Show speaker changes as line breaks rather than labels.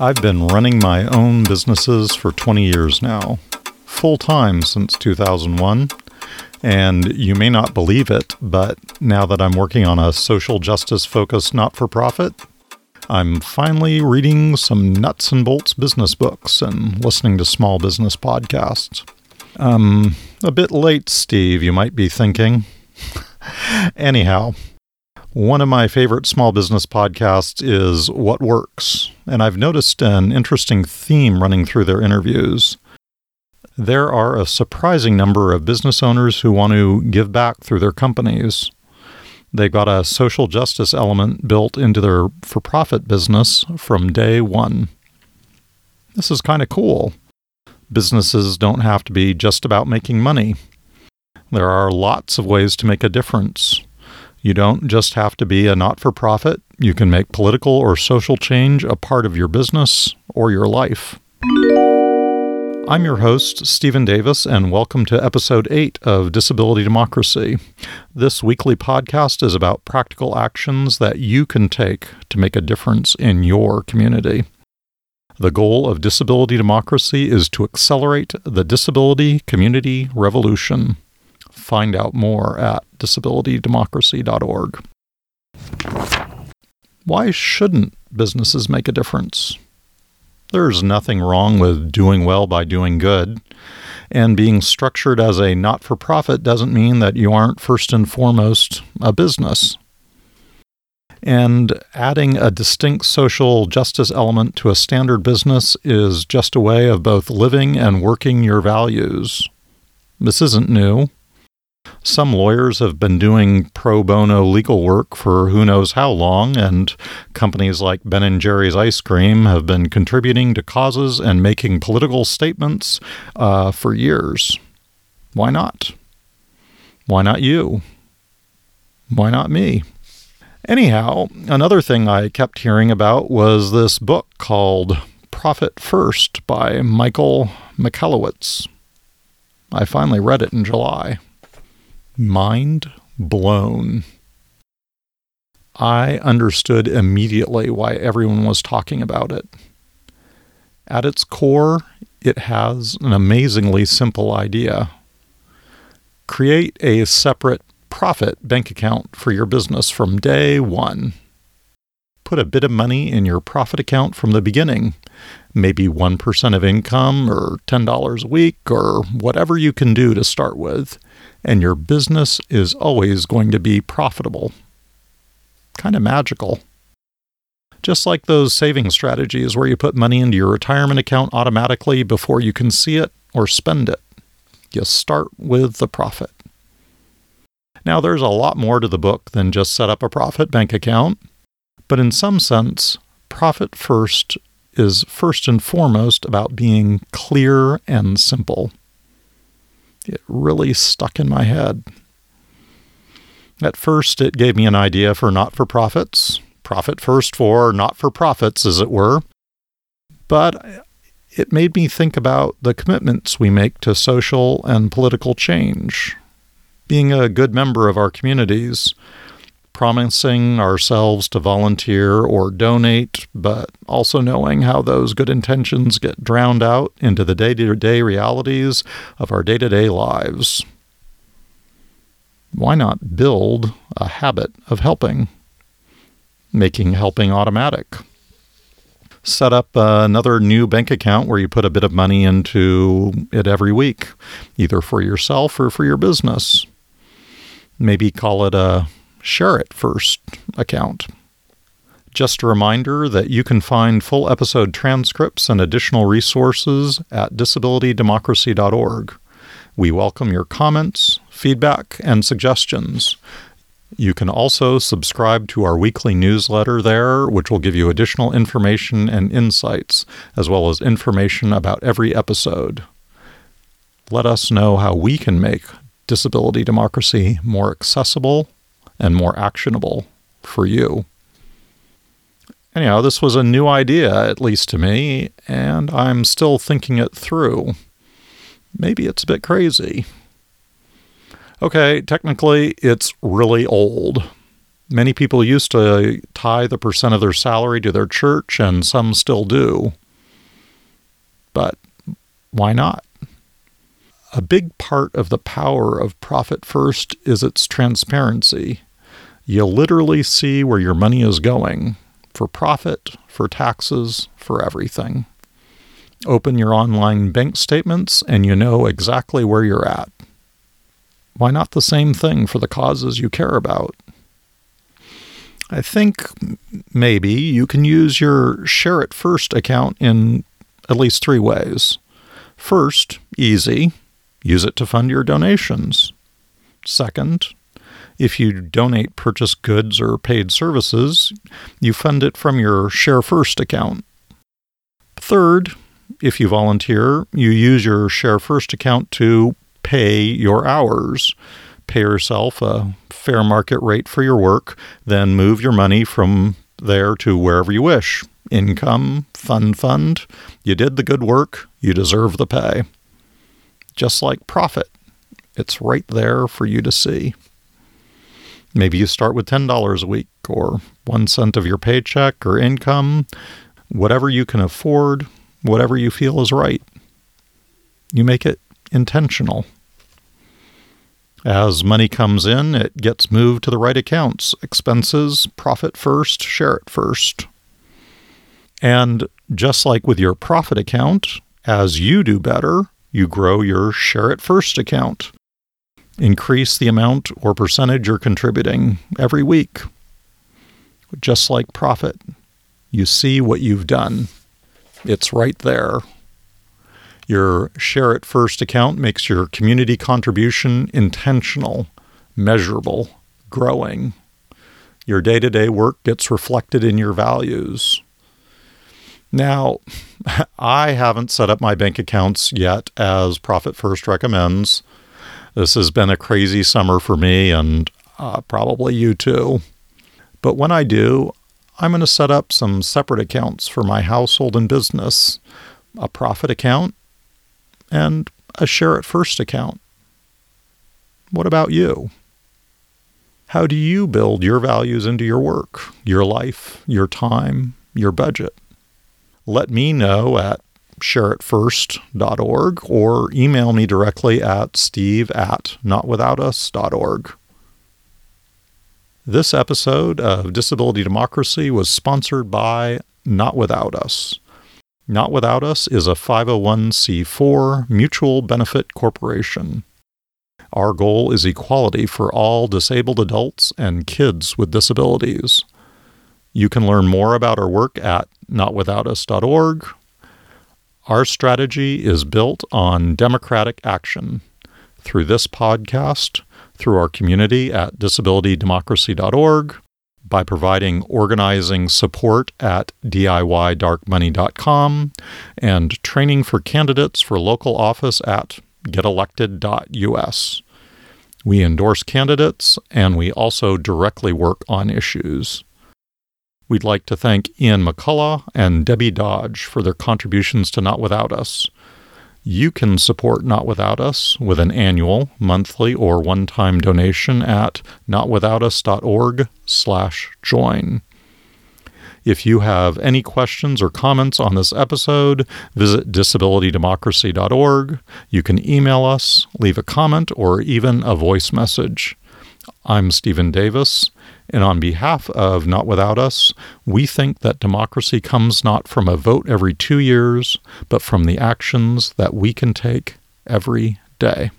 I've been running my own businesses for 20 years now, full time since 2001. And you may not believe it, but now that I'm working on a social justice focused not for profit, I'm finally reading some nuts and bolts business books and listening to small business podcasts. Um, a bit late, Steve, you might be thinking. Anyhow, one of my favorite small business podcasts is What Works, and I've noticed an interesting theme running through their interviews. There are a surprising number of business owners who want to give back through their companies. They've got a social justice element built into their for profit business from day one. This is kind of cool. Businesses don't have to be just about making money. There are lots of ways to make a difference. You don't just have to be a not for profit, you can make political or social change a part of your business or your life. I'm your host, Stephen Davis, and welcome to episode 8 of Disability Democracy. This weekly podcast is about practical actions that you can take to make a difference in your community. The goal of Disability Democracy is to accelerate the disability community revolution find out more at disabilitydemocracy.org. Why shouldn't businesses make a difference? There's nothing wrong with doing well by doing good. And being structured as a not for profit doesn't mean that you aren't first and foremost a business. And adding a distinct social justice element to a standard business is just a way of both living and working your values. This isn't new. Some lawyers have been doing pro bono legal work for who knows how long, and companies like Ben and Jerry's Ice Cream have been contributing to causes and making political statements uh, for years. Why not? Why not you? Why not me? Anyhow, another thing I kept hearing about was this book called Profit First by Michael Michalowicz. I finally read it in July. Mind blown. I understood immediately why everyone was talking about it. At its core, it has an amazingly simple idea. Create a separate profit bank account for your business from day one. Put a bit of money in your profit account from the beginning, maybe 1% of income or $10 a week or whatever you can do to start with and your business is always going to be profitable. Kind of magical. Just like those saving strategies where you put money into your retirement account automatically before you can see it or spend it. You start with the profit. Now, there's a lot more to the book than just set up a profit bank account, but in some sense, profit first is first and foremost about being clear and simple it really stuck in my head. At first, it gave me an idea for not for profits, profit first for not for profits, as it were. But it made me think about the commitments we make to social and political change. Being a good member of our communities, promising ourselves to volunteer or donate, but also knowing how those good intentions get drowned out into the day to day realities of our day to day lives. Why not build a habit of helping, making helping automatic? Set up another new bank account where you put a bit of money into it every week, either for yourself or for your business. Maybe call it a Share It First account. Just a reminder that you can find full episode transcripts and additional resources at disabilitydemocracy.org. We welcome your comments, feedback, and suggestions. You can also subscribe to our weekly newsletter there, which will give you additional information and insights, as well as information about every episode. Let us know how we can make disability democracy more accessible and more actionable for you. Anyhow, this was a new idea, at least to me, and I'm still thinking it through. Maybe it's a bit crazy. Okay, technically, it's really old. Many people used to tie the percent of their salary to their church, and some still do. But why not? A big part of the power of Profit First is its transparency. You literally see where your money is going for profit, for taxes, for everything. Open your online bank statements and you know exactly where you're at. Why not the same thing for the causes you care about? I think maybe you can use your Share It First account in at least three ways. First, easy, use it to fund your donations. Second, if you donate purchased goods or paid services, you fund it from your Share First account. Third, if you volunteer, you use your Share First account to pay your hours. Pay yourself a fair market rate for your work, then move your money from there to wherever you wish. Income, fund fund. You did the good work, you deserve the pay. Just like profit, it's right there for you to see. Maybe you start with $10 a week or one cent of your paycheck or income, whatever you can afford, whatever you feel is right. You make it intentional. As money comes in, it gets moved to the right accounts expenses, profit first, share it first. And just like with your profit account, as you do better, you grow your share it first account increase the amount or percentage you're contributing every week. Just like profit, you see what you've done. It's right there. Your Share It First account makes your community contribution intentional, measurable, growing. Your day to day work gets reflected in your values. Now, I haven't set up my bank accounts yet as Profit First recommends. This has been a crazy summer for me and uh, probably you too. But when I do, I'm going to set up some separate accounts for my household and business a profit account and a share it first account. What about you? How do you build your values into your work, your life, your time, your budget? Let me know at shareitfirst.org or email me directly at steve at notwithoutus.org. This episode of Disability Democracy was sponsored by Not Without Us. Not Without Us is a 501c4 mutual benefit corporation. Our goal is equality for all disabled adults and kids with disabilities. You can learn more about our work at notwithoutus.org our strategy is built on democratic action. Through this podcast, through our community at disabilitydemocracy.org, by providing organizing support at DIYdarkmoney.com, and training for candidates for local office at getelected.us. We endorse candidates and we also directly work on issues. We'd like to thank Ian McCullough and Debbie Dodge for their contributions to Not Without Us. You can support Not Without Us with an annual, monthly, or one-time donation at notwithoutus.org slash join. If you have any questions or comments on this episode, visit disabilitydemocracy.org. You can email us, leave a comment, or even a voice message. I'm Stephen Davis. And on behalf of Not Without Us, we think that democracy comes not from a vote every two years, but from the actions that we can take every day.